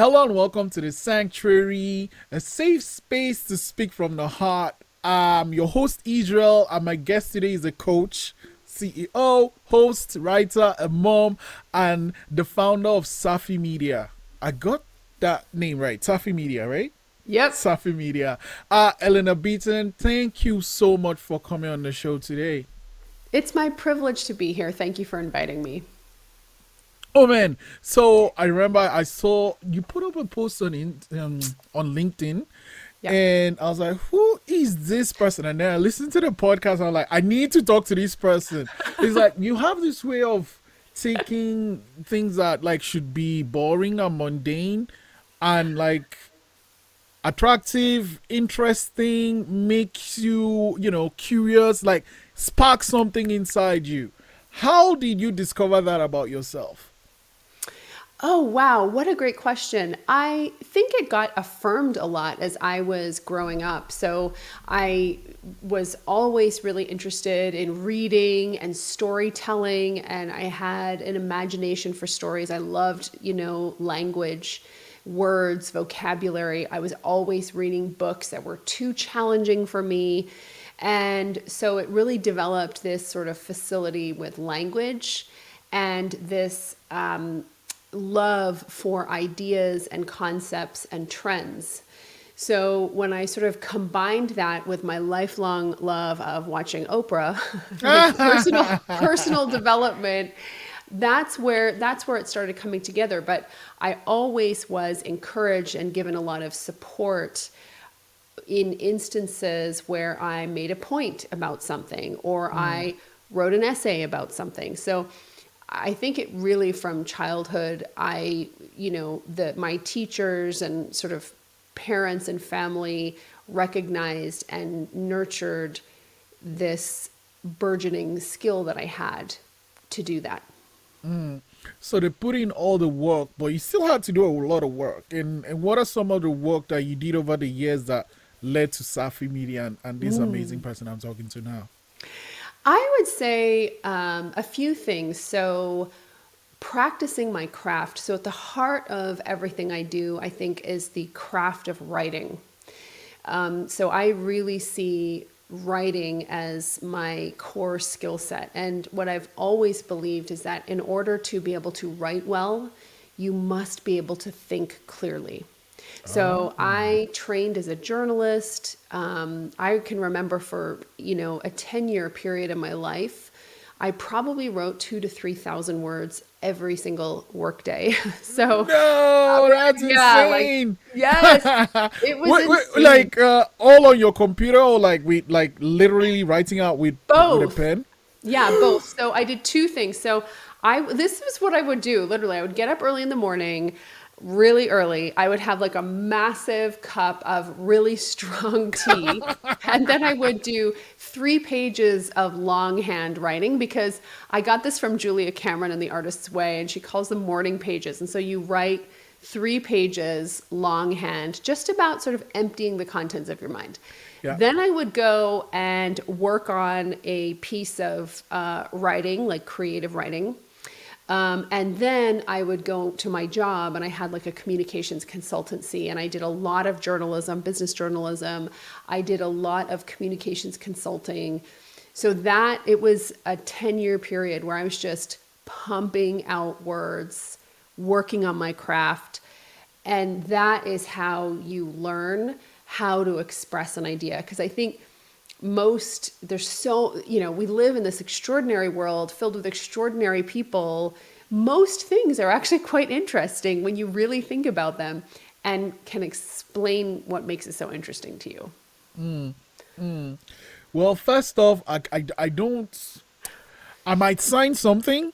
Hello and welcome to the Sanctuary, a safe space to speak from the heart. I'm your host, Israel, and my guest today is a coach, CEO, host, writer, a mom, and the founder of Safi Media. I got that name right, Safi Media, right? Yep. Safi Media. Uh, Eleanor Beaton, thank you so much for coming on the show today. It's my privilege to be here. Thank you for inviting me. Oh man! So I remember I saw you put up a post on in, um, on LinkedIn, yeah. and I was like, "Who is this person?" And then I listened to the podcast. And I'm like, "I need to talk to this person." it's like you have this way of taking things that like should be boring and mundane, and like attractive, interesting, makes you you know curious, like spark something inside you. How did you discover that about yourself? Oh, wow. What a great question. I think it got affirmed a lot as I was growing up. So I was always really interested in reading and storytelling, and I had an imagination for stories. I loved, you know, language, words, vocabulary. I was always reading books that were too challenging for me. And so it really developed this sort of facility with language and this. Um, love for ideas and concepts and trends. So when I sort of combined that with my lifelong love of watching Oprah, personal personal development, that's where that's where it started coming together. But I always was encouraged and given a lot of support in instances where I made a point about something or mm. I wrote an essay about something. So I think it really from childhood, I, you know, the my teachers and sort of parents and family recognized and nurtured this burgeoning skill that I had to do that. Mm. So they put in all the work, but you still had to do a lot of work. And, and what are some of the work that you did over the years that led to Safi Media and, and this mm. amazing person I'm talking to now? I would say um, a few things. So, practicing my craft. So, at the heart of everything I do, I think, is the craft of writing. Um, so, I really see writing as my core skill set. And what I've always believed is that in order to be able to write well, you must be able to think clearly. So oh. I trained as a journalist. Um, I can remember for you know a ten year period in my life, I probably wrote two to three thousand words every single workday. so no, that's yeah, insane. Like, yes, it was wait, wait, like uh, all on your computer or like with like literally writing out with both with a pen. Yeah, both. So I did two things. So I this was what I would do. Literally, I would get up early in the morning really early, I would have like a massive cup of really strong tea. and then I would do three pages of longhand writing because I got this from Julia Cameron in The Artist's Way, and she calls them morning pages. And so you write three pages longhand, just about sort of emptying the contents of your mind. Yeah. Then I would go and work on a piece of uh, writing, like creative writing um, and then I would go to my job, and I had like a communications consultancy, and I did a lot of journalism, business journalism. I did a lot of communications consulting. So that it was a 10 year period where I was just pumping out words, working on my craft. And that is how you learn how to express an idea. Because I think most there's so you know we live in this extraordinary world filled with extraordinary people. Most things are actually quite interesting when you really think about them and can explain what makes it so interesting to you. Mm, mm. well first off I, I, I don't i might sign something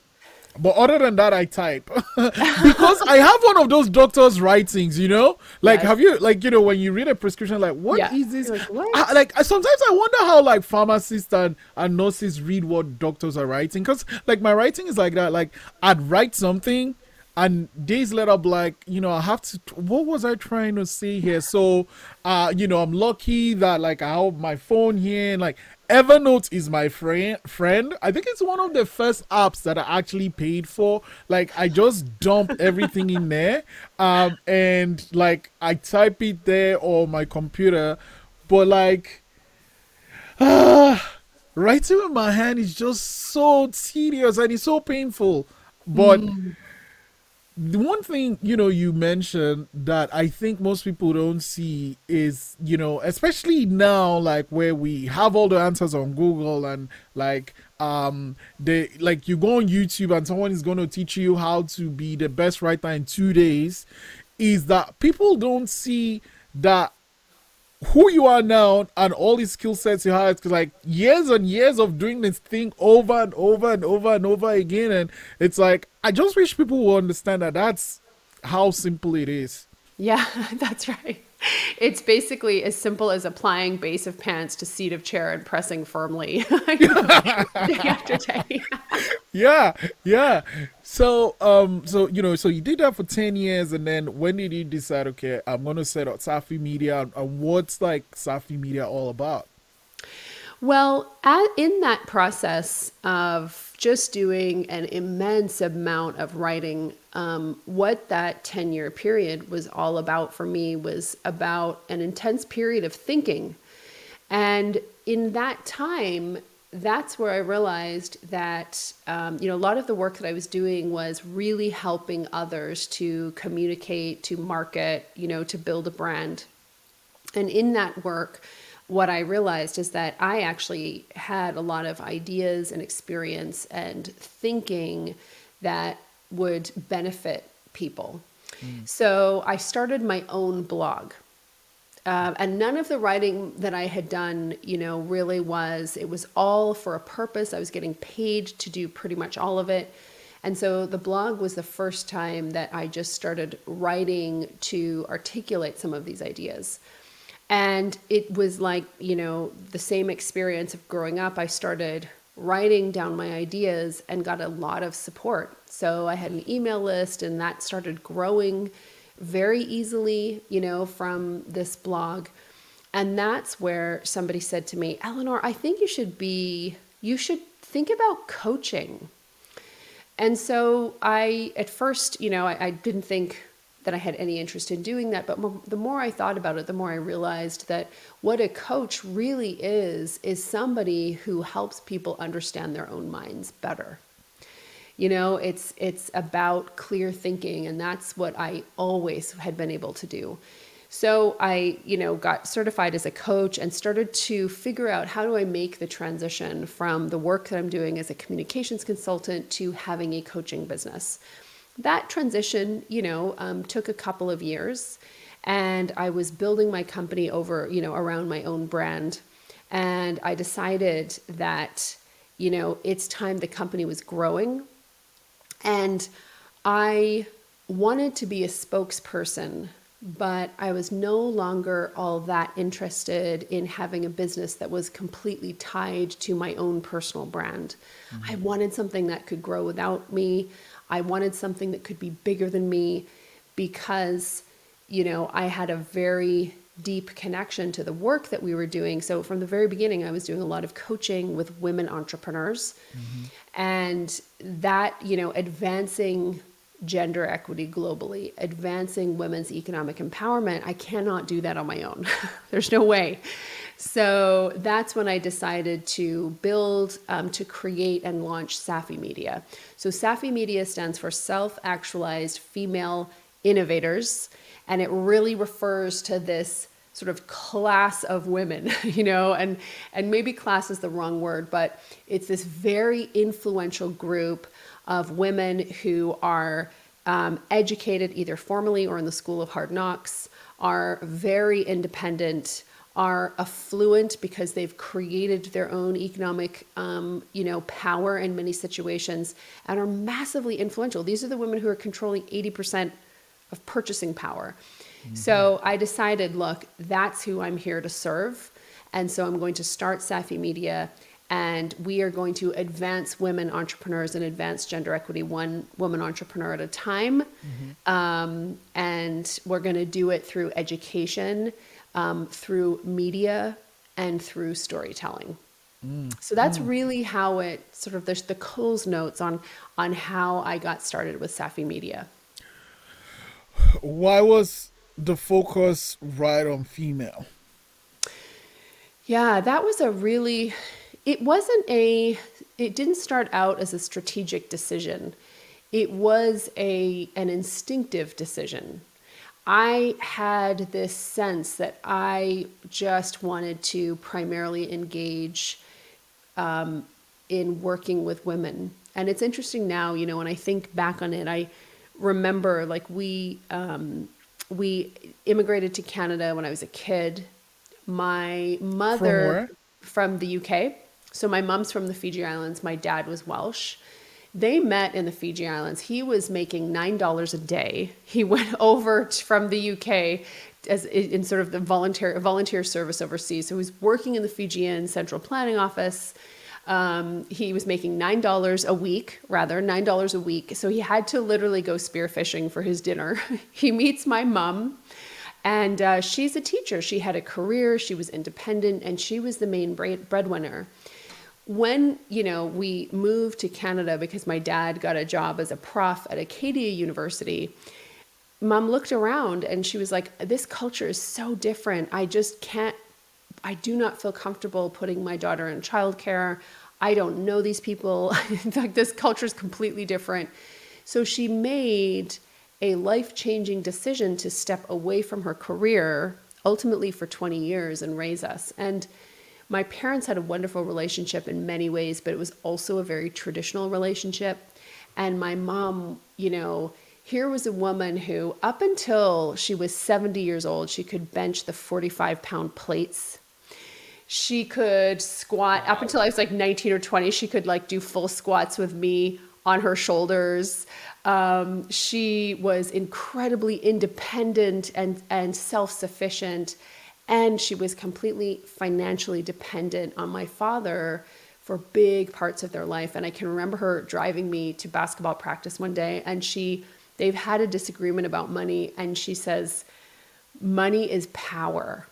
but other than that, I type because I have one of those doctor's writings. You know, like yes. have you like you know when you read a prescription, like what yeah. is this? Like, what? I, like sometimes I wonder how like pharmacists and, and nurses read what doctors are writing because like my writing is like that. Like I'd write something and days later I'm like you know i have to what was i trying to say here? So uh you know i'm lucky that like i have my phone here and like evernote is my friend friend. I think it's one of the first apps that i actually paid for. Like i just dump everything in there um and like i type it there on my computer. But like uh, writing with my hand is just so tedious and it's so painful. But mm the one thing you know you mentioned that i think most people don't see is you know especially now like where we have all the answers on google and like um they like you go on youtube and someone is going to teach you how to be the best writer in two days is that people don't see that who you are now and all these skill sets you have because like years and years of doing this thing over and over and over and over again and it's like i just wish people would understand that that's how simple it is. Yeah that's right it's basically as simple as applying base of pants to seat of chair and pressing firmly day after day. yeah, yeah. So, um, so you know, so you did that for ten years, and then when did you decide? Okay, I'm gonna set up Safi Media, and what's like Safi Media all about? Well, at, in that process of just doing an immense amount of writing, um, what that 10 year period was all about for me was about an intense period of thinking. And in that time, that's where I realized that um, you know a lot of the work that I was doing was really helping others to communicate, to market, you know, to build a brand. And in that work, what I realized is that I actually had a lot of ideas and experience and thinking that would benefit people. Mm. So I started my own blog. Uh, and none of the writing that I had done, you know, really was, it was all for a purpose. I was getting paid to do pretty much all of it. And so the blog was the first time that I just started writing to articulate some of these ideas. And it was like, you know, the same experience of growing up. I started writing down my ideas and got a lot of support. So I had an email list and that started growing very easily, you know, from this blog. And that's where somebody said to me, Eleanor, I think you should be, you should think about coaching. And so I, at first, you know, I, I didn't think that I had any interest in doing that. But the more I thought about it, the more I realized that what a coach really is, is somebody who helps people understand their own minds better. You know, it's it's about clear thinking, and that's what I always had been able to do. So I, you know, got certified as a coach and started to figure out how do I make the transition from the work that I'm doing as a communications consultant to having a coaching business that transition, you know, um, took a couple of years, and I was building my company over, you know, around my own brand, and I decided that, you know, it's time the company was growing, and I wanted to be a spokesperson but I was no longer all that interested in having a business that was completely tied to my own personal brand. Mm-hmm. I wanted something that could grow without me. I wanted something that could be bigger than me because, you know, I had a very deep connection to the work that we were doing. So from the very beginning, I was doing a lot of coaching with women entrepreneurs mm-hmm. and that, you know, advancing gender equity globally, advancing women's economic empowerment. I cannot do that on my own. There's no way. So that's when I decided to build, um, to create and launch Safi Media. So Safi Media stands for Self Actualized Female Innovators, and it really refers to this sort of class of women, you know, and and maybe class is the wrong word, but it's this very influential group of women who are um, educated either formally or in the School of Hard Knocks, are very independent, are affluent because they've created their own economic, um, you know, power in many situations, and are massively influential. These are the women who are controlling 80% of purchasing power. Mm-hmm. So I decided, look, that's who I'm here to serve. And so I'm going to start Safi Media and we are going to advance women entrepreneurs and advance gender equity one woman entrepreneur at a time. Mm-hmm. Um, and we're going to do it through education, um, through media, and through storytelling. Mm. So that's mm. really how it sort of there's the Coles notes on on how I got started with Safi Media. Why was the focus right on female? Yeah, that was a really it wasn't a it didn't start out as a strategic decision. It was a an instinctive decision. I had this sense that I just wanted to primarily engage um, in working with women. And it's interesting now, you know, when I think back on it, I remember like we um, we immigrated to Canada when I was a kid. My mother from, from the UK so my mom's from the Fiji Islands, my dad was Welsh. They met in the Fiji Islands. He was making $9 a day. He went over from the UK as in sort of the volunteer volunteer service overseas. So he was working in the Fijian Central Planning Office. Um, he was making nine dollars a week, rather nine dollars a week. So he had to literally go spearfishing for his dinner. he meets my mom, and uh, she's a teacher. She had a career. She was independent, and she was the main breadwinner when you know we moved to Canada because my dad got a job as a prof at Acadia University, mom looked around and she was like, "This culture is so different. I just can't. I do not feel comfortable putting my daughter in childcare. I don't know these people. in fact, this culture is completely different." So she made a life-changing decision to step away from her career, ultimately for 20 years, and raise us. And my parents had a wonderful relationship in many ways, but it was also a very traditional relationship. And my mom, you know, here was a woman who, up until she was 70 years old, she could bench the 45 pound plates. She could squat up until I was like 19 or 20. She could like do full squats with me on her shoulders. Um, she was incredibly independent and, and self sufficient and she was completely financially dependent on my father for big parts of their life. And I can remember her driving me to basketball practice one day, and she, they've had a disagreement about money, and she says, Money is power.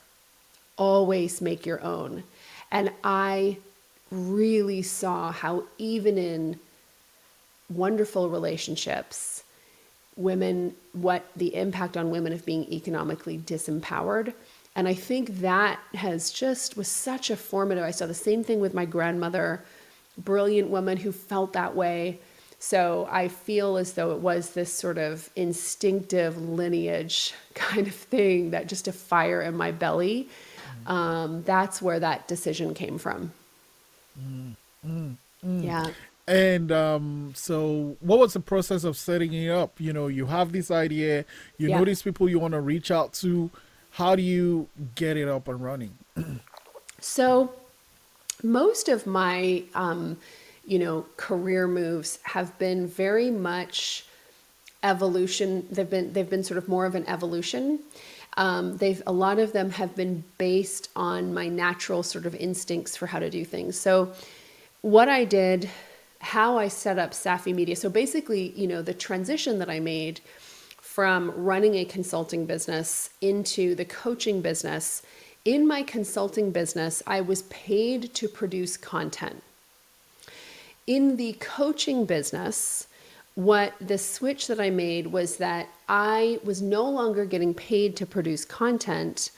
Always make your own. And I really saw how, even in wonderful relationships, women, what the impact on women of being economically disempowered and I think that has just was such a formative. I saw the same thing with my grandmother, brilliant woman who felt that way. So I feel as though it was this sort of instinctive lineage kind of thing that just a fire in my belly. Um, that's where that decision came from. Mm, mm, mm. Yeah. And um, so, what was the process of setting it up? You know, you have this idea, you yeah. know these people you want to reach out to how do you get it up and running? so, most of my, um, you know, career moves have been very much evolution. They've been they've been sort of more of an evolution. Um, they've a lot of them have been based on my natural sort of instincts for how to do things. So, what I did, how I set up Safi Media. So basically, you know, the transition that I made from running a consulting business into the coaching business. In my consulting business, I was paid to produce content. In the coaching business, what the switch that I made was that I was no longer getting paid to produce content,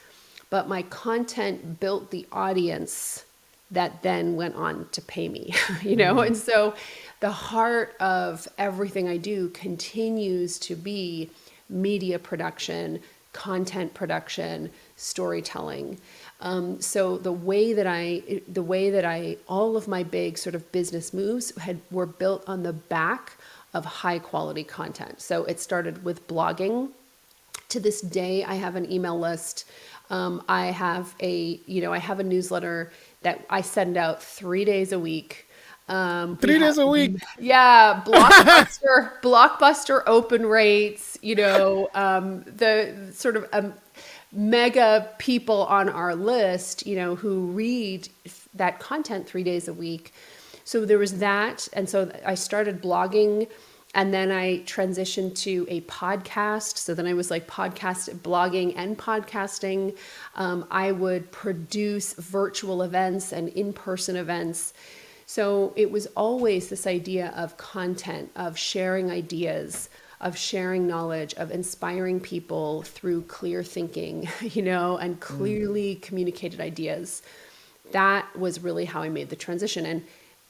but my content built the audience that then went on to pay me, you know? Mm-hmm. And so the heart of everything I do continues to be media production, content production, storytelling. Um, so the way that I, the way that I, all of my big sort of business moves had were built on the back of high quality content. So it started with blogging. To this day, I have an email list. Um, I have a, you know, I have a newsletter that I send out three days a week um, Three days a week. Yeah, blockbuster, blockbuster open rates. You know, um, the sort of um, mega people on our list. You know, who read that content three days a week. So there was that. And so I started blogging and then I transitioned to a podcast. So then I was like podcast, blogging and podcasting. Um, I would produce virtual events and in person events. So it was always this idea of content, of sharing ideas, of sharing knowledge, of inspiring people through clear thinking, you know, and clearly mm. communicated ideas. That was really how I made the transition. And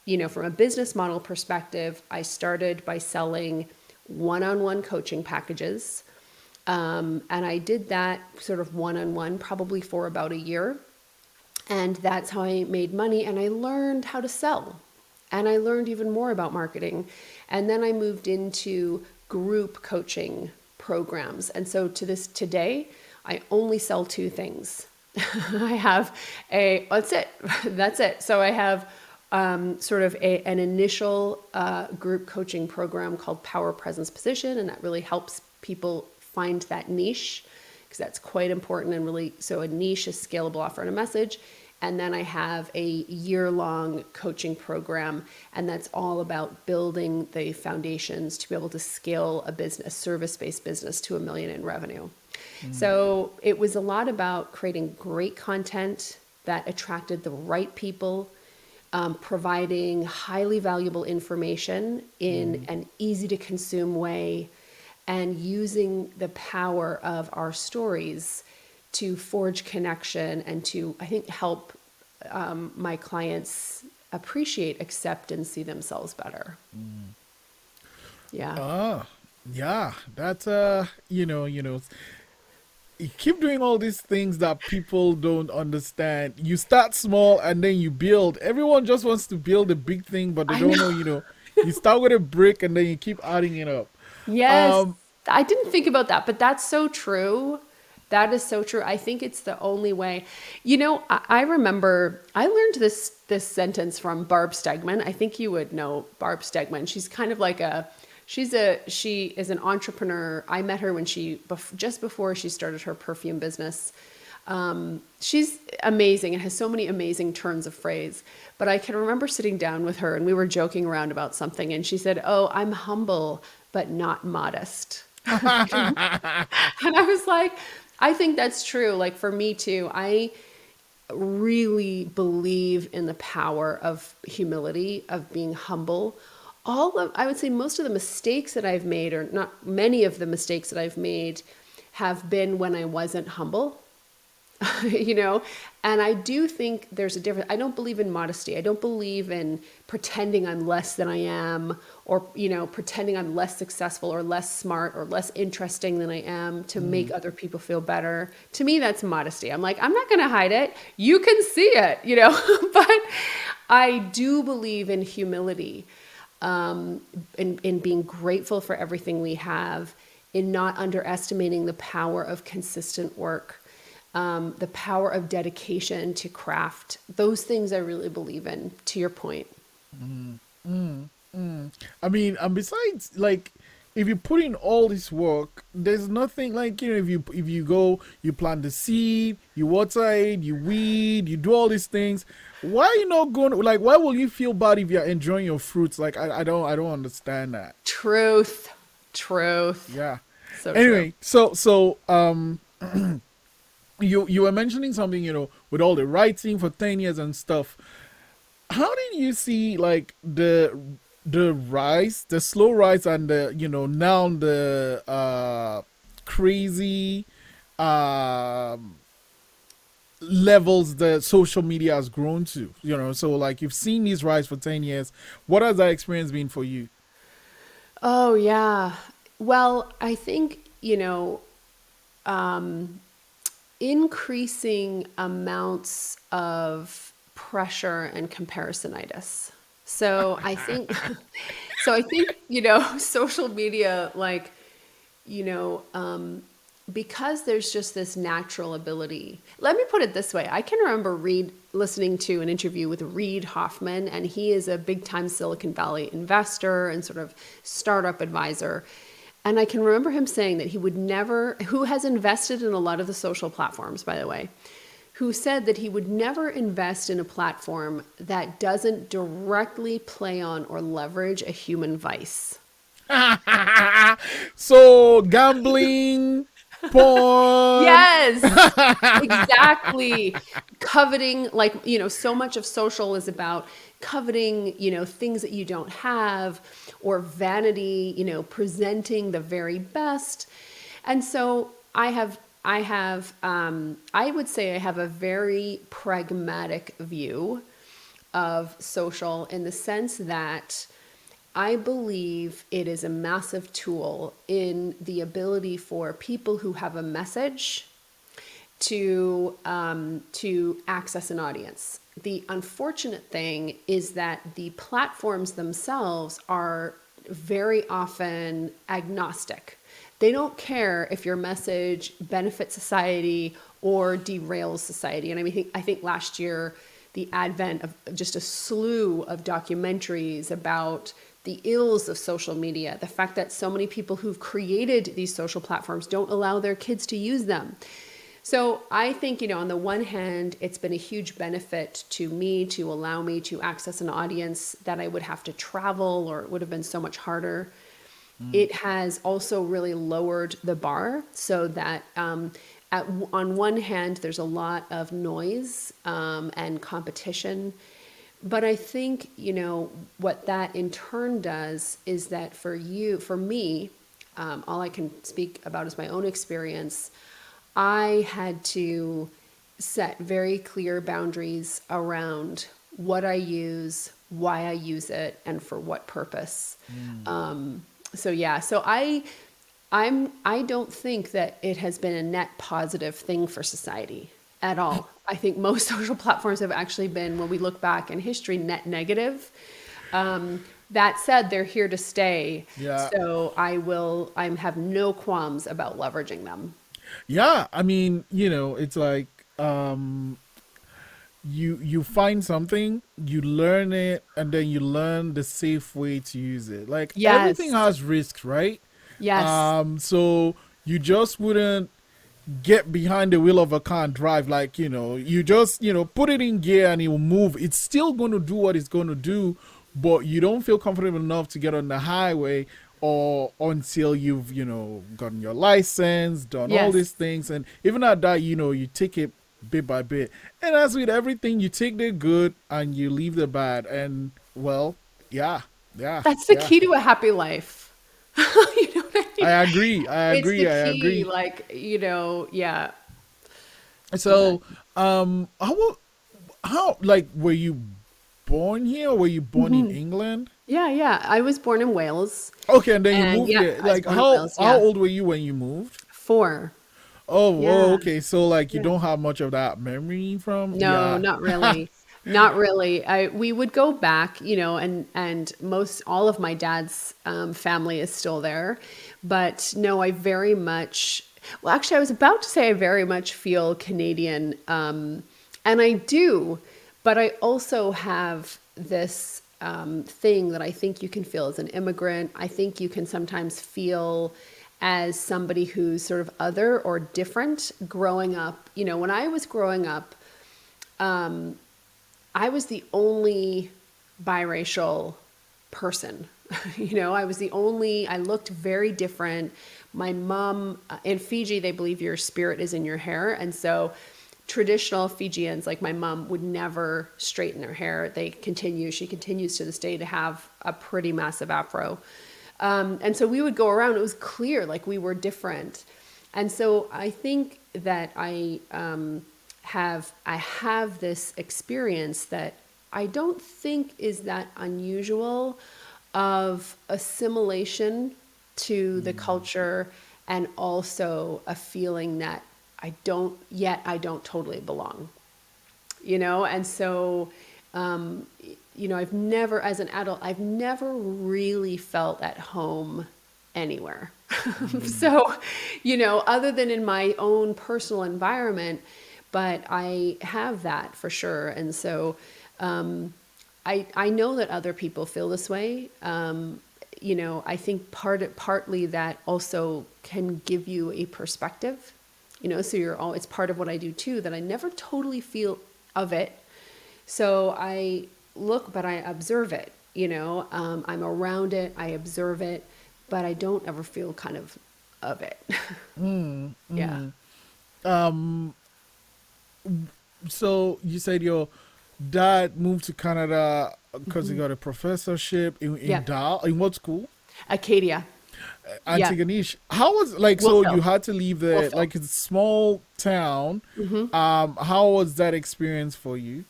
you know, from a business model perspective, I started by selling one on one coaching packages. Um, and I did that sort of one on one probably for about a year. And that's how I made money. And I learned how to sell. And I learned even more about marketing. And then I moved into group coaching programs. And so to this today, I only sell two things. I have a, that's it. That's it. So I have um, sort of a, an initial uh, group coaching program called Power Presence Position, and that really helps people find that niche because that's quite important and really so a niche is scalable offer and a message. And then I have a year long coaching program, and that's all about building the foundations to be able to scale a business, service based business to a million in revenue. Mm. So it was a lot about creating great content that attracted the right people um, providing highly valuable information in mm. an easy to consume way and using the power of our stories to forge connection and to, I think, help um, my clients appreciate, accept, and see themselves better. Mm. Yeah. Ah, yeah. That's uh, you know, you know, you keep doing all these things that people don't understand. You start small and then you build. Everyone just wants to build a big thing, but they I don't know. know. you know, you start with a brick and then you keep adding it up. Yes. Um, I didn't think about that, but that's so true. That is so true. I think it's the only way. You know, I, I remember I learned this this sentence from Barb Stegemann. I think you would know Barb Stegemann. She's kind of like a she's a she is an entrepreneur. I met her when she just before she started her perfume business. Um, she's amazing and has so many amazing turns of phrase. But I can remember sitting down with her and we were joking around about something, and she said, "Oh, I'm humble but not modest." and I was like, I think that's true. Like for me too, I really believe in the power of humility, of being humble all of, I would say most of the mistakes that I've made, or not many of the mistakes that I've made, have been when I wasn't humble. you know, and I do think there's a difference. I don't believe in modesty. I don't believe in pretending I'm less than I am, or you know, pretending I'm less successful or less smart or less interesting than I am to mm. make other people feel better. To me, that's modesty. I'm like, I'm not going to hide it. You can see it, you know. but I do believe in humility um, in, in being grateful for everything we have, in not underestimating the power of consistent work, um, the power of dedication to craft. Those things I really believe in, to your point. Mm, mm, mm. I mean, and besides, like, if you put in all this work, there's nothing like you know if you if you go you plant the seed, you water it, you weed, you do all these things. Why are you not going? Like, why will you feel bad if you're enjoying your fruits? Like, I, I don't I don't understand that. Truth, truth. Yeah. So anyway, true. so so um, you you were mentioning something you know with all the writing for ten years and stuff. How did you see like the the rise, the slow rise, and the you know now the uh, crazy um, levels that social media has grown to. You know, so like you've seen these rise for ten years. What has that experience been for you? Oh yeah. Well, I think you know, um, increasing amounts of pressure and comparisonitis so I think, so I think, you know, social media, like, you know, um, because there's just this natural ability. Let me put it this way. I can remember Reid listening to an interview with Reid Hoffman, and he is a big time Silicon Valley investor and sort of startup advisor. And I can remember him saying that he would never, who has invested in a lot of the social platforms, by the way, who said that he would never invest in a platform that doesn't directly play on or leverage a human vice. so gambling, porn. Yes, exactly. Coveting, like, you know, so much of social is about coveting, you know, things that you don't have or vanity, you know, presenting the very best. And so I have I have, um, I would say, I have a very pragmatic view of social in the sense that I believe it is a massive tool in the ability for people who have a message to um, to access an audience. The unfortunate thing is that the platforms themselves are very often agnostic. They don't care if your message benefits society or derails society. And I mean, I think last year, the advent of just a slew of documentaries about the ills of social media, the fact that so many people who've created these social platforms don't allow their kids to use them. So I think, you know, on the one hand, it's been a huge benefit to me to allow me to access an audience that I would have to travel or it would have been so much harder. Mm. It has also really lowered the bar so that um, at, on one hand, there's a lot of noise um, and competition. But I think, you know, what that in turn does is that for you, for me, um, all I can speak about is my own experience. I had to set very clear boundaries around what I use, why I use it, and for what purpose. Mm. Um, so yeah, so I I'm I don't think that it has been a net positive thing for society at all. I think most social platforms have actually been, when we look back in history, net negative. Um, that said, they're here to stay. Yeah. So I will. I have no qualms about leveraging them. Yeah, I mean, you know, it's like um, you you find something, you learn it, and then you learn the safe way to use it. Like yes. everything has risks, right? Yes. Um. So you just wouldn't get behind the wheel of a car and drive like you know you just you know put it in gear and it will move it's still going to do what it's going to do but you don't feel comfortable enough to get on the highway or until you've you know gotten your license done yes. all these things and even at that you know you take it bit by bit. And as with everything, you take the good and you leave the bad. And well, yeah, yeah. That's the yeah. key to a happy life. you know I, mean? I, agree. I agree. I key, agree. Like you know, yeah. So, um, how how like were you born here? or Were you born mm-hmm. in England? Yeah, yeah. I was born in Wales. Okay, and then and, you moved yeah, here. Like how Wales, yeah. how old were you when you moved? Four. Oh, yeah. oh, okay. So like you don't have much of that memory from? No, not really. not really. I we would go back, you know, and and most all of my dad's um, family is still there, but no, I very much. Well, actually, I was about to say I very much feel Canadian, um, and I do, but I also have this um, thing that I think you can feel as an immigrant. I think you can sometimes feel as somebody who's sort of other or different growing up. You know, when I was growing up, um, I was the only biracial person. you know, I was the only, I looked very different. My mom, uh, in Fiji, they believe your spirit is in your hair. And so, traditional Fijians, like my mom, would never straighten their hair. They continue, she continues to this day to have a pretty massive afro. Um, and so we would go around, it was clear like we were different. And so I think that I um, have I have this experience that I don't think is that unusual of assimilation to the mm. culture and also a feeling that I don't yet I don't totally belong. You know, and so um, you know, I've never, as an adult, I've never really felt at home anywhere. Mm-hmm. so, you know, other than in my own personal environment, but I have that for sure. And so, um, I, I know that other people feel this way. Um, you know, I think part partly that also can give you a perspective you know, so you're all, it's part of what I do too, that I never totally feel of it. So I look, but I observe it, you know, um, I'm around it, I observe it, but I don't ever feel kind of of it. mm, yeah. Mm. Um, so you said your dad moved to Canada because mm-hmm. he got a professorship in, in yeah. In what school? Acadia. Antigonish. Yeah. How was like so you had to leave the like it's a small town. Mm-hmm. Um, how was that experience for you?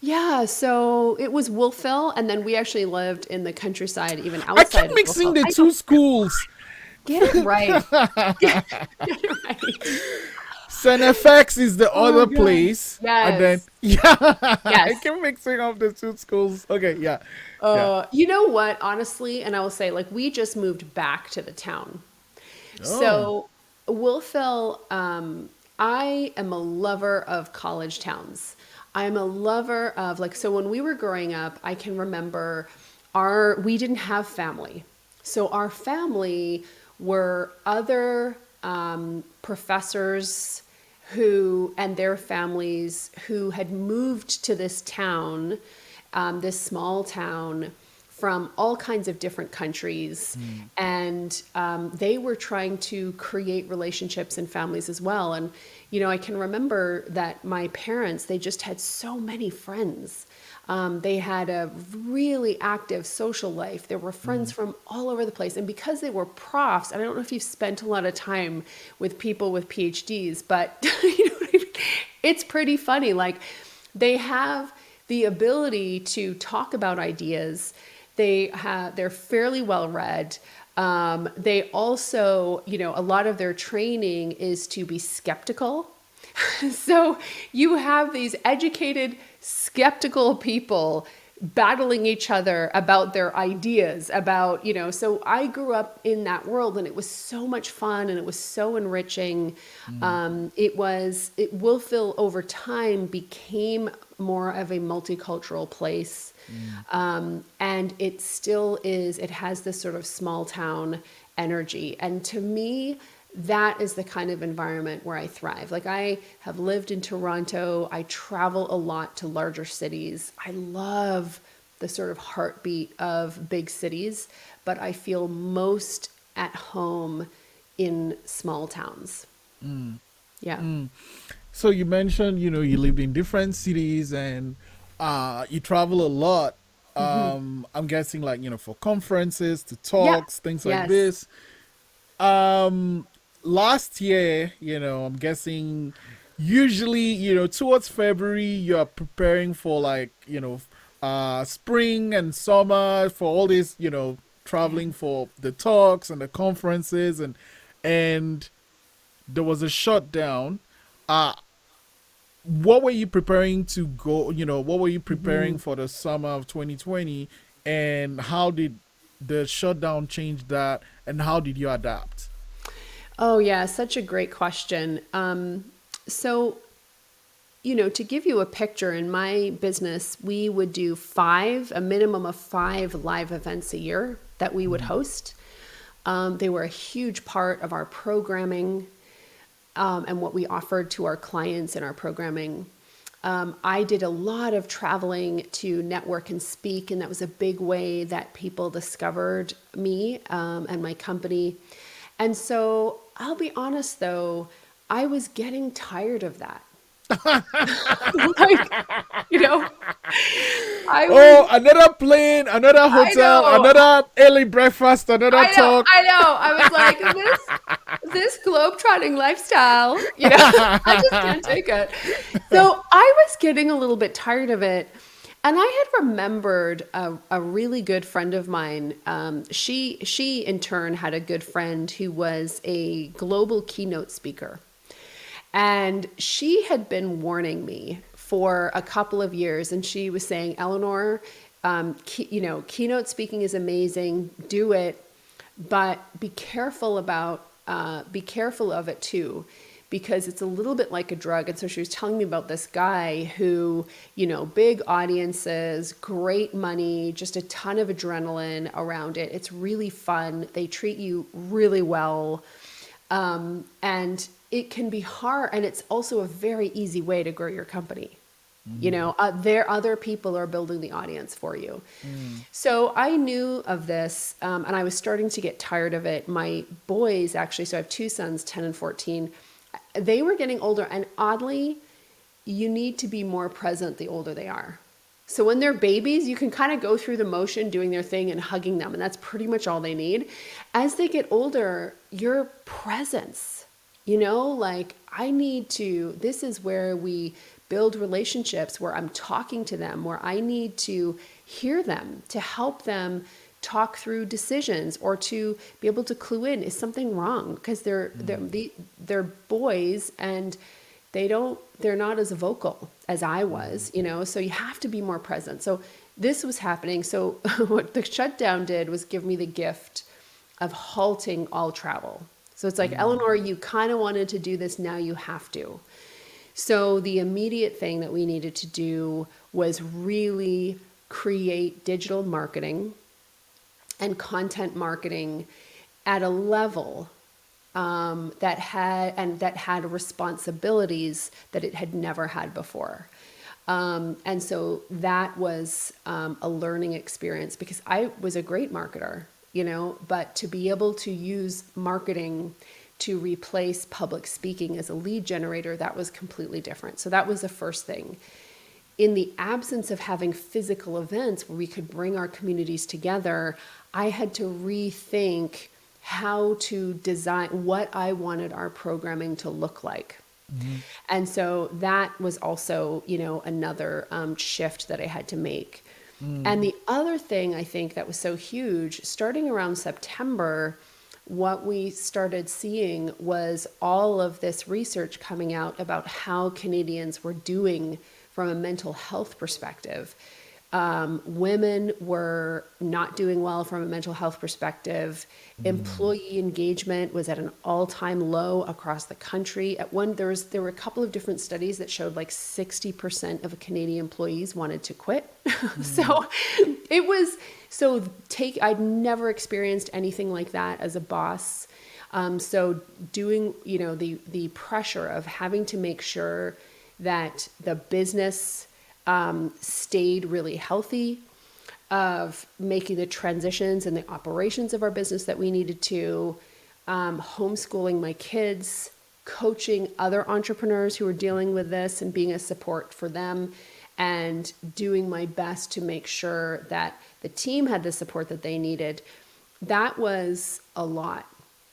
Yeah, so it was Wolfville, and then we actually lived in the countryside, even outside. I keep mixing the two schools. Get it right. get, get it right. FX is the oh, other place. Yes. And then yeah. Yes. I keep mixing up the two schools. Okay, yeah. Uh, yeah. you know what, honestly, and I will say, like, we just moved back to the town. Oh. So Wolfville, um, I am a lover of college towns. I'm a lover of like so when we were growing up, I can remember our we didn't have family. So our family were other um, professors who and their families who had moved to this town, um, this small town, from all kinds of different countries. Mm. And um, they were trying to create relationships and families as well. And, you know, I can remember that my parents, they just had so many friends. Um, they had a really active social life. There were friends mm. from all over the place. And because they were profs, and I don't know if you've spent a lot of time with people with PhDs, but you know I mean? it's pretty funny. Like they have the ability to talk about ideas. They have, they're fairly well read. Um, they also, you know, a lot of their training is to be skeptical. so you have these educated skeptical people battling each other about their ideas about you know so i grew up in that world and it was so much fun and it was so enriching mm. um, it was it wolfville over time became more of a multicultural place mm. um, and it still is it has this sort of small town energy and to me that is the kind of environment where I thrive. Like I have lived in Toronto, I travel a lot to larger cities. I love the sort of heartbeat of big cities, but I feel most at home in small towns. Mm. Yeah. Mm. So you mentioned, you know, you lived in different cities and uh, you travel a lot. Mm-hmm. Um, I'm guessing like, you know, for conferences, to talks, yeah. things like yes. this. Um, last year, you know, I'm guessing usually, you know, towards February, you're preparing for like, you know, uh, spring and summer for all this, you know, traveling for the talks and the conferences and and there was a shutdown. Uh what were you preparing to go, you know, what were you preparing mm-hmm. for the summer of 2020 and how did the shutdown change that and how did you adapt? Oh, yeah, such a great question. Um, so, you know, to give you a picture, in my business, we would do five, a minimum of five live events a year that we would mm-hmm. host. Um, they were a huge part of our programming um, and what we offered to our clients in our programming. Um, I did a lot of traveling to network and speak, and that was a big way that people discovered me um, and my company. And so I'll be honest though, I was getting tired of that. like, you know, I oh, was, another plane, another hotel, another early breakfast, another I know, talk. I know. I was like, this, this globe-trotting lifestyle, you know, I just can't take it. So I was getting a little bit tired of it. And I had remembered a, a really good friend of mine. Um, she she in turn had a good friend who was a global keynote speaker, and she had been warning me for a couple of years. And she was saying, Eleanor, um, key, you know, keynote speaking is amazing. Do it, but be careful about uh, be careful of it too because it's a little bit like a drug. And so she was telling me about this guy who, you know, big audiences, great money, just a ton of adrenaline around it. It's really fun. They treat you really well. Um, and it can be hard and it's also a very easy way to grow your company you know uh, there other people are building the audience for you mm. so i knew of this um, and i was starting to get tired of it my boys actually so i have two sons 10 and 14 they were getting older and oddly you need to be more present the older they are. So when they're babies you can kind of go through the motion doing their thing and hugging them and that's pretty much all they need. As they get older your presence you know like i need to this is where we build relationships where I'm talking to them, where I need to hear them to help them talk through decisions or to be able to clue in is something wrong because they're mm-hmm. they're the, they're boys and they don't they're not as vocal as I was, you know, so you have to be more present. So this was happening. So what the shutdown did was give me the gift of halting all travel. So it's like, mm-hmm. Eleanor, you kind of wanted to do this, now you have to. So the immediate thing that we needed to do was really create digital marketing and content marketing at a level um, that had and that had responsibilities that it had never had before. Um, and so that was um, a learning experience because I was a great marketer, you know, but to be able to use marketing to replace public speaking as a lead generator, that was completely different. So that was the first thing. In the absence of having physical events where we could bring our communities together, I had to rethink how to design what I wanted our programming to look like. Mm-hmm. And so that was also, you know, another um, shift that I had to make. Mm. And the other thing I think that was so huge, starting around September, what we started seeing was all of this research coming out about how Canadians were doing from a mental health perspective. Um, women were not doing well from a mental health perspective. Mm. Employee engagement was at an all-time low across the country. At one, there was there were a couple of different studies that showed like sixty percent of Canadian employees wanted to quit. Mm. so it was so take I'd never experienced anything like that as a boss. Um, so doing you know the the pressure of having to make sure that the business um, stayed really healthy, of making the transitions and the operations of our business that we needed to, um, homeschooling my kids, coaching other entrepreneurs who are dealing with this and being a support for them, and doing my best to make sure that the team had the support that they needed. That was a lot.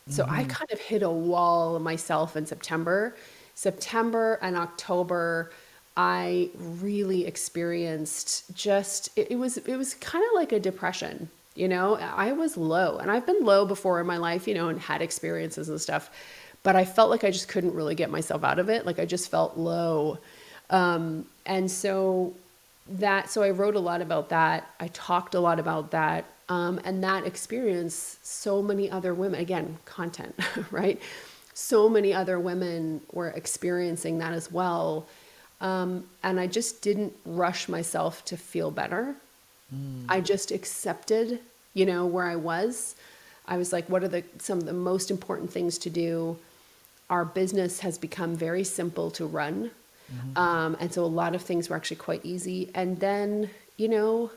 So mm-hmm. I kind of hit a wall myself in September. September and October I really experienced just it, it was it was kind of like a depression. You know, I was low, and I've been low before in my life. You know, and had experiences and stuff, but I felt like I just couldn't really get myself out of it. Like I just felt low, um, and so that so I wrote a lot about that. I talked a lot about that, um, and that experience. So many other women, again, content, right? So many other women were experiencing that as well um, and I just didn't rush myself to feel better. Mm. I just accepted, you know, where I was. I was like, what are the some of the most important things to do? Our business has become very simple to run. Mm-hmm. Um, and so a lot of things were actually quite easy. And then, you know,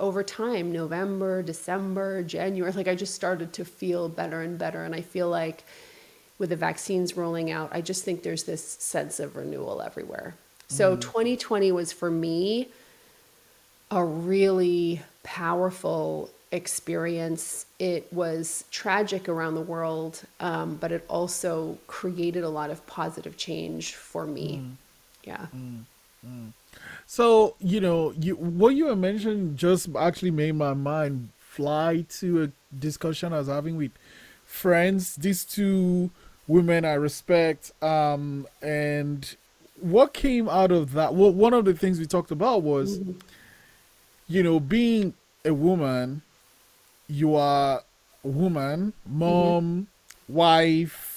over time, November, December, January, like I just started to feel better and better. And I feel like with the vaccines rolling out, I just think there's this sense of renewal everywhere. So mm. 2020 was for me a really powerful experience. It was tragic around the world, um, but it also created a lot of positive change for me. Mm. Yeah. Mm. mm. So you know, you what you mentioned just actually made my mind fly to a discussion I was having with friends. These two women I respect, um, and what came out of that? Well, one of the things we talked about was, mm-hmm. you know, being a woman, you are a woman, mom, mm-hmm. wife.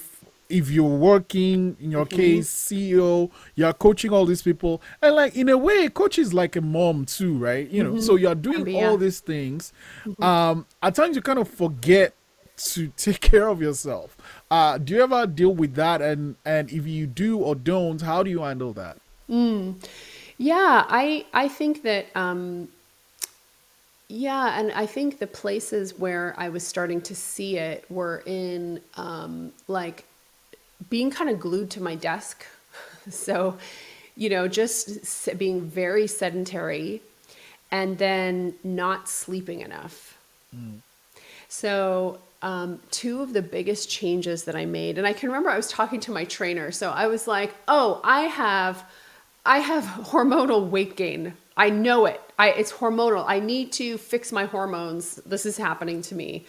If you're working, in your mm-hmm. case, CEO, you're coaching all these people, and like in a way, coach is like a mom too, right? You know, so mm-hmm. you're doing all these things. Mm-hmm. Um, at times you kind of forget to take care of yourself. Uh, do you ever deal with that? And and if you do or don't, how do you handle that? Mm. Yeah, I I think that um, yeah, and I think the places where I was starting to see it were in um, like being kind of glued to my desk. so, you know, just being very sedentary and then not sleeping enough. Mm. So, um, two of the biggest changes that I made, and I can remember I was talking to my trainer. So I was like, "Oh, I have, I have hormonal weight gain. I know it. I, it's hormonal. I need to fix my hormones. This is happening to me."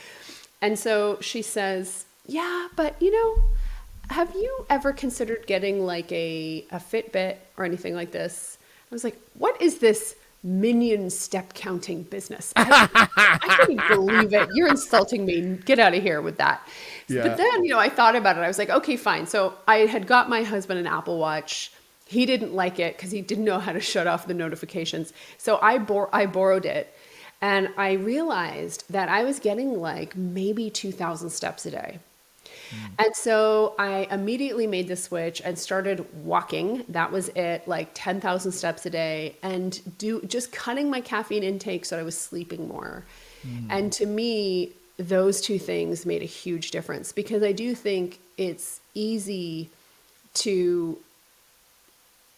And so she says, "Yeah, but you know, have you ever considered getting like a a Fitbit or anything like this?" I was like, "What is this?" Minion step counting business. I, I can't believe it. You're insulting me. Get out of here with that. Yeah. But then, you know, I thought about it. I was like, okay, fine. So I had got my husband an Apple Watch. He didn't like it because he didn't know how to shut off the notifications. So I bor- I borrowed it. And I realized that I was getting like maybe 2,000 steps a day. Mm. And so I immediately made the switch and started walking. That was it, like 10,000 steps a day and do just cutting my caffeine intake so I was sleeping more. Mm. And to me, those two things made a huge difference because I do think it's easy to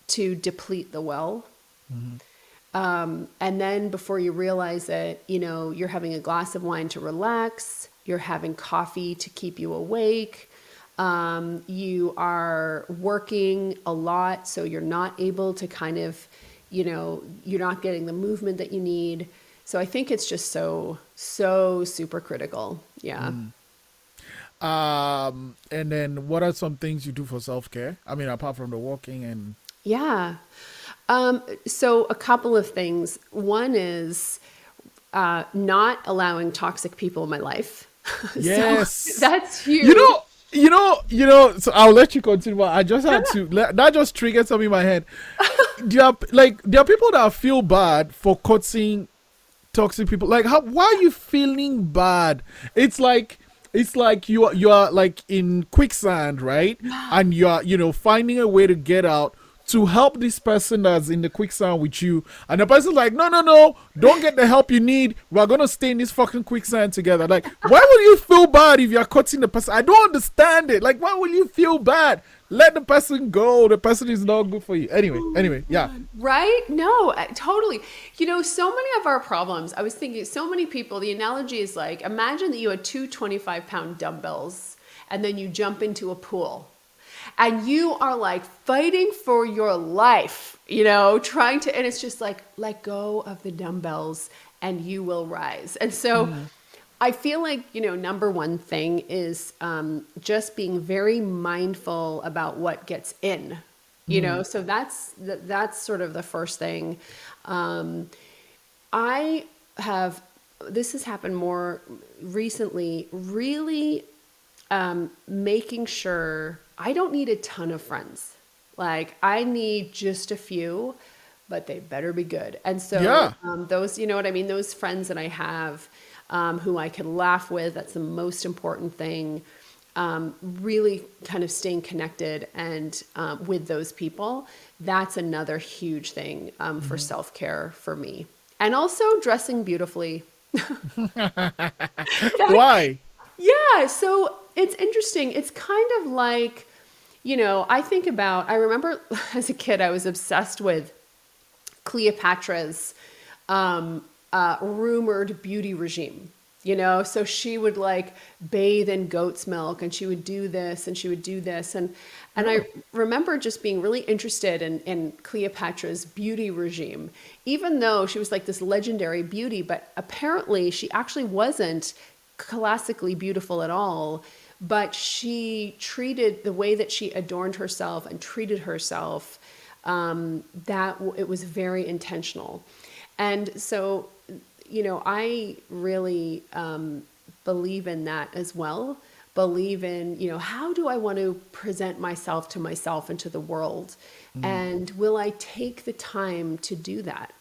to deplete the well. Mm-hmm. Um, and then before you realize it, you know, you're having a glass of wine to relax you're having coffee to keep you awake. Um, you are working a lot, so you're not able to kind of, you know, you're not getting the movement that you need. So I think it's just so, so super critical. Yeah. Mm. Um, and then what are some things you do for self care? I mean, apart from the walking and. Yeah. Um, so a couple of things. One is uh, not allowing toxic people in my life. Yes, so that's huge. You know, you know, you know. So I'll let you continue. I just had to. that just triggered something in my head. there are like there are people that feel bad for cutting toxic people. Like, how? Why are you feeling bad? It's like it's like you are you are like in quicksand, right? And you are you know finding a way to get out to help this person that's in the quicksand with you. And the person's like, no, no, no, don't get the help you need. We're going to stay in this fucking quicksand together. Like, why would you feel bad if you're cutting the person? I don't understand it. Like, why will you feel bad? Let the person go. The person is not good for you. Anyway, anyway, yeah. Oh right? No, totally. You know, so many of our problems, I was thinking, so many people, the analogy is like, imagine that you had two 25 pound dumbbells and then you jump into a pool and you are like fighting for your life, you know, trying to, and it's just like, let go of the dumbbells and you will rise. And so, mm. I feel like, you know, number one thing is um, just being very mindful about what gets in, you mm. know, so that's, that's sort of the first thing. Um, I have, this has happened more recently, really um, making sure I don't need a ton of friends. Like I need just a few, but they better be good. And so yeah. um, those, you know what I mean? Those friends that I have um, who I can laugh with, that's the most important thing. Um, really kind of staying connected and um, with those people. That's another huge thing um, for mm-hmm. self care for me. And also dressing beautifully. Why? Yeah. So it's interesting. It's kind of like, you know, I think about, I remember as a kid, I was obsessed with Cleopatra's um, uh, rumored beauty regime. You know, so she would like bathe in goat's milk and she would do this and she would do this. And and I remember just being really interested in, in Cleopatra's beauty regime, even though she was like this legendary beauty, but apparently she actually wasn't classically beautiful at all but she treated the way that she adorned herself and treated herself um, that it was very intentional and so you know i really um, believe in that as well believe in you know how do i want to present myself to myself and to the world mm. and will i take the time to do that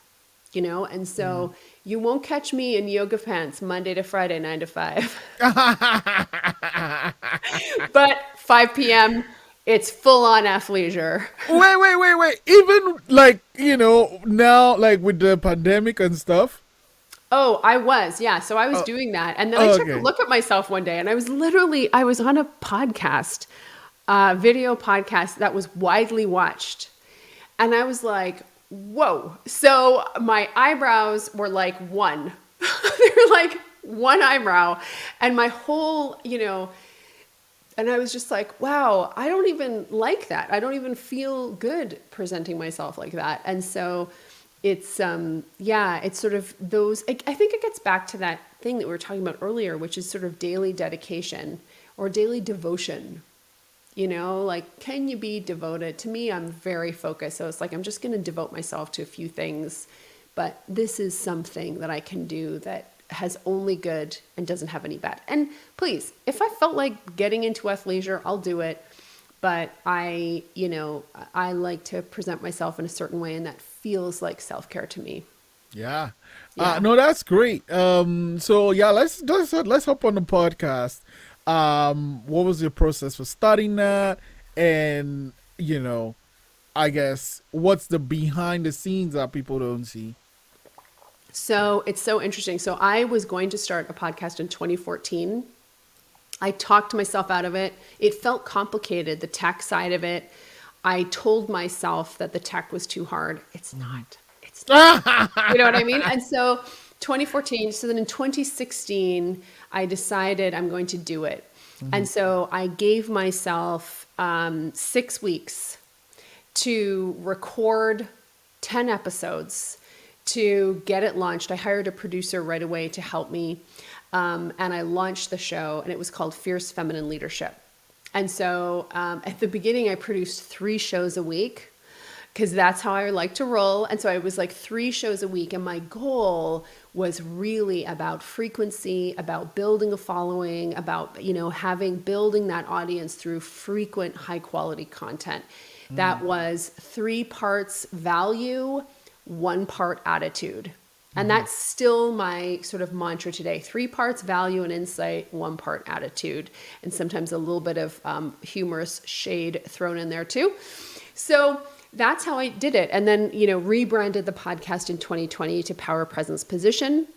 you know? And so mm. You won't catch me in yoga pants Monday to Friday, nine to five. but 5 p.m., it's full on athleisure. wait, wait, wait, wait. Even like, you know, now, like with the pandemic and stuff. Oh, I was. Yeah. So I was oh. doing that. And then I took okay. a look at myself one day and I was literally, I was on a podcast, uh, video podcast that was widely watched. And I was like, whoa. So my eyebrows were like one. they were like one eyebrow. And my whole, you know, and I was just like, wow, I don't even like that. I don't even feel good presenting myself like that. And so it's, um, yeah, it's sort of those, I, I think it gets back to that thing that we were talking about earlier, which is sort of daily dedication or daily devotion. You know, like, can you be devoted? To me, I'm very focused. So it's like, I'm just going to devote myself to a few things. But this is something that I can do that has only good and doesn't have any bad. And please, if I felt like getting into athleisure, I'll do it. But I, you know, I like to present myself in a certain way, and that feels like self care to me. Yeah. yeah. Uh, no, that's great. Um, so yeah, let's let's let's hop on the podcast. Um, what was your process for starting that, and you know, I guess what's the behind the scenes that people don't see? So it's so interesting. So I was going to start a podcast in 2014. I talked myself out of it. It felt complicated, the tech side of it. I told myself that the tech was too hard. It's not. It's not. you know what I mean? And so 2014, so then in 2016, I decided I'm going to do it. Mm-hmm. And so I gave myself um, six weeks to record 10 episodes to get it launched. I hired a producer right away to help me. Um, and I launched the show, and it was called Fierce Feminine Leadership. And so um, at the beginning, I produced three shows a week because that's how I like to roll. And so I was like three shows a week. And my goal was really about frequency, about building a following, about, you know, having, building that audience through frequent, high quality content. Mm. That was three parts value one part attitude. And mm-hmm. that's still my sort of mantra today three parts value and insight, one part attitude, and sometimes a little bit of um, humorous shade thrown in there too. So that's how I did it. And then, you know, rebranded the podcast in 2020 to Power Presence Position.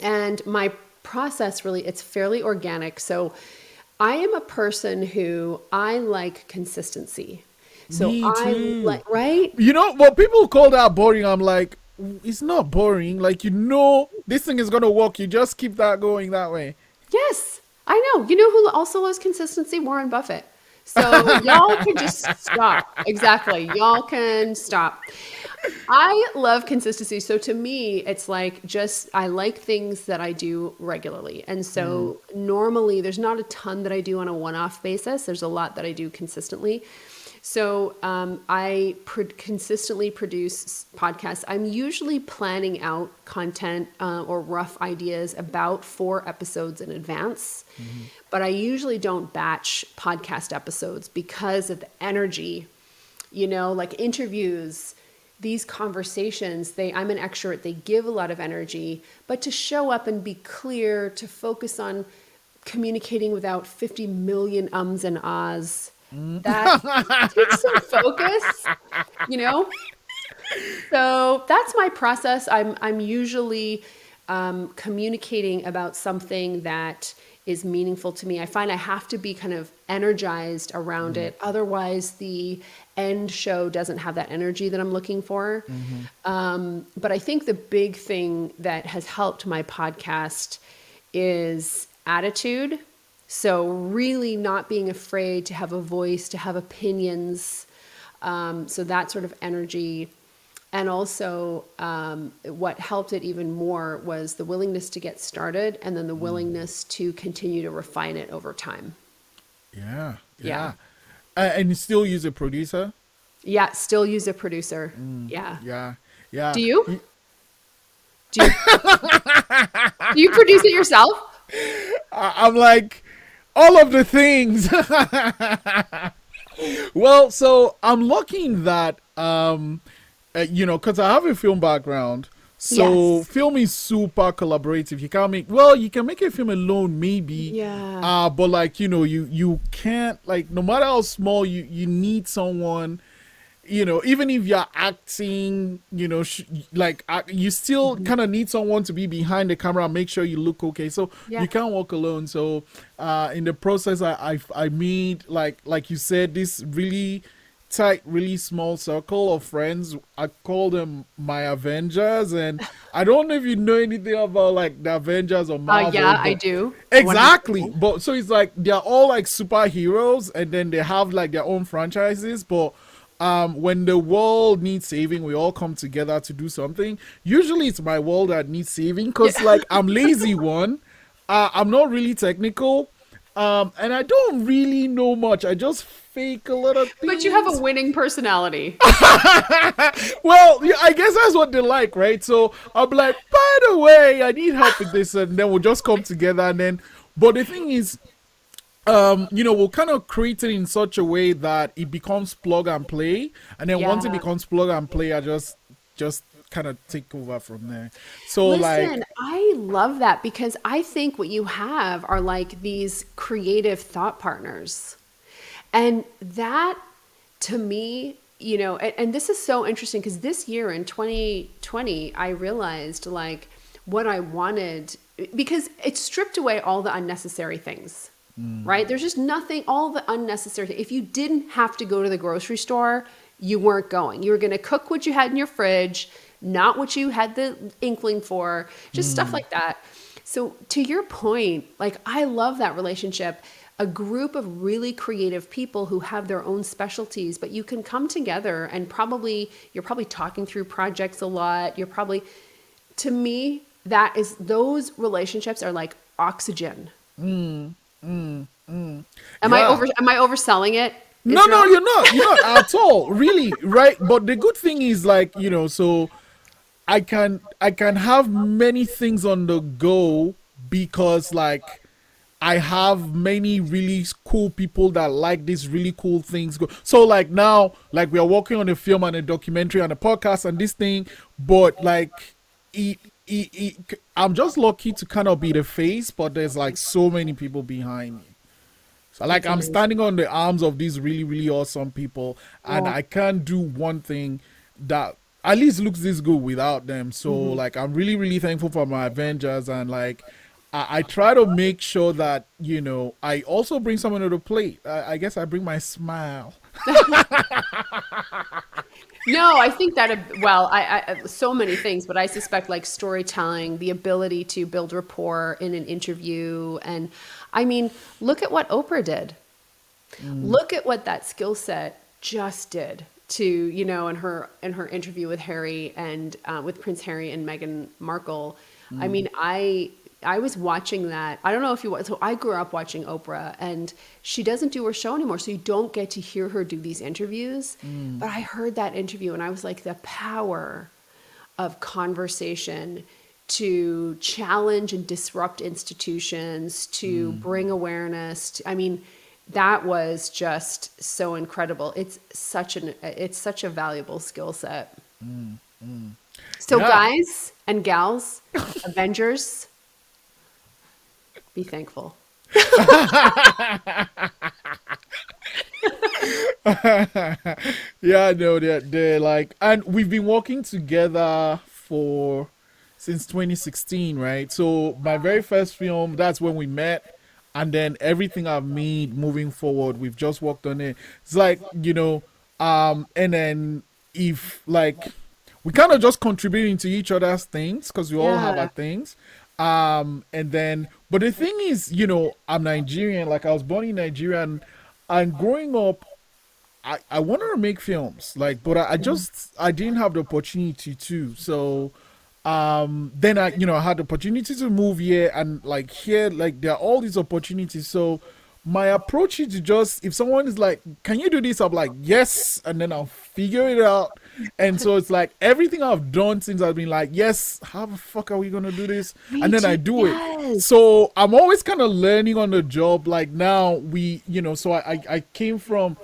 And my process really, it's fairly organic. So I am a person who I like consistency. So I'm like, right? You know, what people call that boring, I'm like, it's not boring. Like, you know, this thing is going to work. You just keep that going that way. Yes, I know. You know who also loves consistency? Warren Buffett. So y'all can just stop. Exactly. Y'all can stop. I love consistency. So to me, it's like just I like things that I do regularly. And so mm. normally there's not a ton that I do on a one off basis. There's a lot that I do consistently. So um, I pr- consistently produce podcasts. I'm usually planning out content uh, or rough ideas about four episodes in advance, mm-hmm. but I usually don't batch podcast episodes because of the energy. You know, like interviews, these conversations. They, I'm an extrovert. They give a lot of energy, but to show up and be clear, to focus on communicating without 50 million ums and ahs that takes some focus, you know? So that's my process. I'm, I'm usually um, communicating about something that is meaningful to me. I find I have to be kind of energized around mm-hmm. it. Otherwise, the end show doesn't have that energy that I'm looking for. Mm-hmm. Um, but I think the big thing that has helped my podcast is attitude so, really not being afraid to have a voice, to have opinions. Um, so, that sort of energy. And also, um, what helped it even more was the willingness to get started and then the mm. willingness to continue to refine it over time. Yeah. Yeah. yeah. Uh, and you still use a producer? Yeah, still use a producer. Mm, yeah. Yeah. Yeah. Do you? Do you, do you produce it yourself? I'm like, all of the things. well, so I'm looking that um, uh, you know, because I have a film background. So Yes. film is super collaborative. You can't make well, you can make a film alone maybe. Yeah. Uh but like, you know, you you can't like no matter how small you you need someone you know, even if you're acting, you know, sh- like act- you still Mm-hmm. kind of need someone to be behind the camera and make sure you look okay. So Yeah. you can't walk alone. So uh, in the process, I, I I made like like you said this really tight, really small circle of friends. I call them my Avengers, and I don't know if you know anything about like the Avengers or Marvel. Uh, yeah, I do. Exactly. Wonderful. But so it's like they're all like superheroes and then they have like their own franchises, but um when the world needs saving, we all come together to do something. Usually it's my world that needs saving cuz like I'm lazy one. Uh, I'm not really technical. Um and I don't really know much. I just fake a lot of things. But you have a winning personality. Well, yeah, I guess that's what they like, right? So I'm like, by the way, I need help with this, and then we'll just come together. And then, but the thing is, um, you know, we'll kind of create it in such a way that it becomes plug and play, and then once it becomes plug and play, I just just kind of take over from there. So Listen, like, I love that because I think what you have are like these creative thought partners. And that to me, you know, and, and this is so interesting because this year in 2020, I realized like what I wanted because it stripped away all the unnecessary things. Mm. Right? There's just nothing, all the unnecessary. If you didn't have to go to the grocery store, you weren't going. You were going to cook what you had in your fridge, not what you had the inkling for, just stuff mm. like that. So, to your point, like I love that relationship. A group of really creative people who have their own specialties, but you can come together and probably, you're probably talking through projects a lot. You're probably, to me, that is, those relationships are like oxygen. Mm. Mm, mm. Am I over, am I overselling it? No, no, Israel? you're not. You're not at all. Really, right? But the good thing is like, you know, so I can I can have many things on the go because like I have many really cool people that like these really cool things. So like now, like we are working on a film and a documentary and a podcast and this thing, but like it, it, it, I'm just lucky to kind of be the face, but there's like so many people behind me. So like I'm standing on the arms of these really, really awesome people, and Yeah. I can't do one thing that at least looks this good without them. So mm-hmm. like I'm really, really thankful for my Avengers, and like I, I try to make sure that you know I also bring someone to the plate. I, I guess I bring my smile. No, I think that well, I, I so many things, but I suspect like storytelling, the ability to build rapport in an interview, and I mean, look at what Oprah did. Look at what that skill set just did to you know in her in her interview with Harry and uh, with Prince Harry and Meghan Markle. I mean, I I was watching that. I don't know if you so I grew up watching Oprah and she doesn't do her show anymore so you don't get to hear her do these interviews. Mm. But I heard that interview and I was like the power of conversation to challenge and disrupt institutions, to mm. bring awareness. To, I mean, that was just so incredible. It's such an it's such a valuable skill set. Mm, so Yeah. guys and gals, Avengers, be thankful. yeah, I know that they're like, and we've been working together for since 2016, right? So my very first film, that's when we met, and then everything I've made moving forward, we've just worked on it. It's like you know, um, and then if like we kind of just contributing to each other's things because we all have our things. Um, and then, but the thing is, you know, I'm Nigerian. Like I was born in Nigeria, and, and growing up, I, I wanted to make films, like, but I, I just I didn't have the opportunity to. So, um, then I, you know, I had the opportunity to move here, and like here, like there are all these opportunities. So, my approach is to just if someone is like, "Can you do this?" I'm like, "Yes," and then I'll figure it out. And so it's like everything I've done since I've been like, "Yes, how the fuck are we gonna do this?" Me and then I too, do it. So I'm always kind of learning on the job. Like now we, you know, so I I, I came from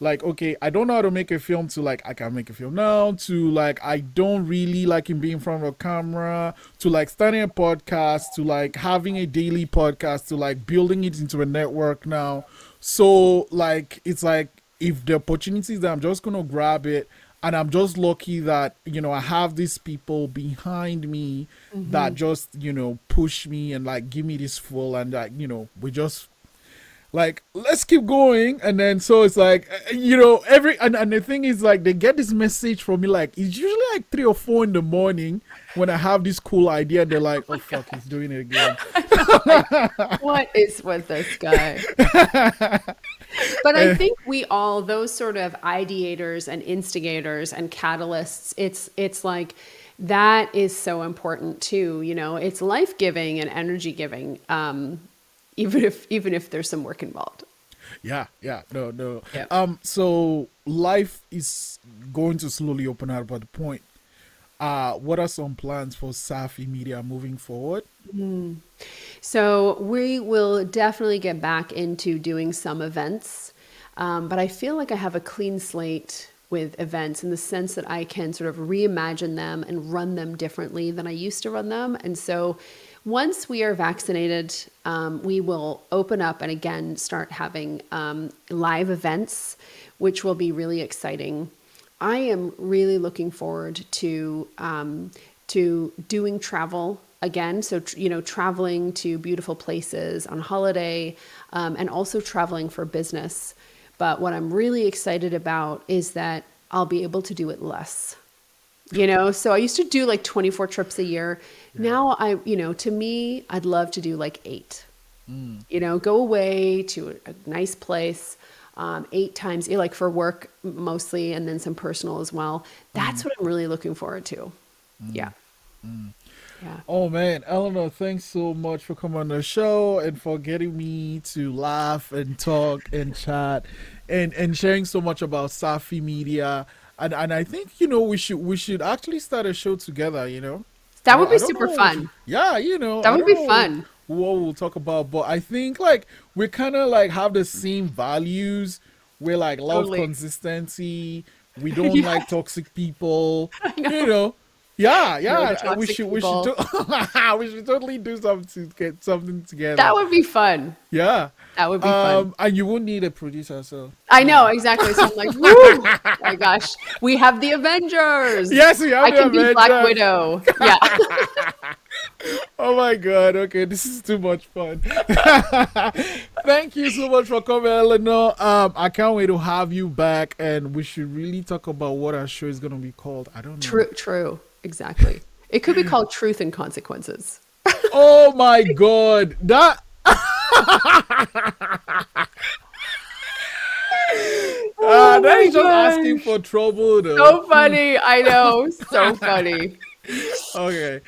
like okay i don't know how to make a film to like i can make a film now to like i don't really like in being in front of a camera to like starting a podcast to like having a daily podcast to like building it into a network now so like it's like if the opportunities that i'm just gonna grab it and i'm just lucky that you know i have these people behind me mm-hmm. that just you know push me and like give me this full and like you know we just like let's keep going. And then so it's like you know every and, and the thing is like they get this message from me like it's usually like three or four in the morning when i have this cool idea. They're like oh fuck he's doing it again. What is with this guy? But i think we all those sort of ideators and instigators and catalysts it's it's like that is so important too you know? It's life-giving and energy giving um even if even if there's some work involved. Yeah, yeah, no, no. Yeah. Um, so life is going to slowly open up at the point. Uh, what are some plans for Safi Media moving forward? Mm. So we will definitely get back into doing some events, um, but I feel like I have a clean slate with events in the sense that I can sort of reimagine them and run them differently than I used to run them, and so once we are vaccinated, um, we will open up and again start having um, live events, which will be really exciting. I am really looking forward to um, to doing travel again. So you know, traveling to beautiful places on holiday, um, and also traveling for business. But what I'm really excited about is that I'll be able to do it less. You know, so I used to do like 24 trips a year now I, you know, to me, I'd love to do like eight. Mm. You know, go away to a, a nice place. Um, eight times, like for work mostly, and then some personal as well. That's mm. what I'm really looking forward to. Mm. Yeah. Mm. Yeah. Oh man, Eleanor, thanks so much for coming on the show and for getting me to laugh and talk and chat and and sharing so much about Safi Media. And and I think you know we should we should actually start a show together. You know. That would be super fun. Yeah, you know. That would be fun. What we'll talk about, but I think like we kind of like have the same values. We're like love totally. consistency. We don't yeah. like toxic people. Know. You know. Yeah, yeah. We should people. we should to- we should totally do something to get something together. That would be fun. Yeah. That would be um, fun. And you won't need a producer, so I know exactly. So I'm like, woo! oh my gosh, we have the Avengers. Yes, we have I can Avengers. be Black Widow. Yeah. oh my god. Okay, this is too much fun. Thank you so much for coming, Eleanor. Um, I can't wait to have you back, and we should really talk about what our show is gonna be called. I don't know. True. True. Exactly. It could be called Truth and Consequences. oh my god, that Uh, oh just asking for trouble though. So funny. I know. So funny. okay.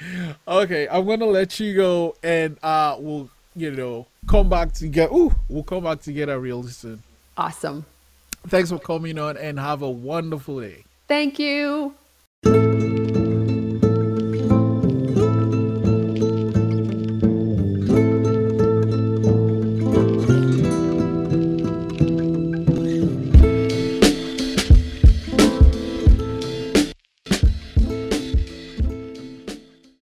Okay. I'm gonna let you go and uh we'll you know come back together. Ooh, we'll come back together real soon. Awesome. Thanks for coming on and have a wonderful day. Thank you.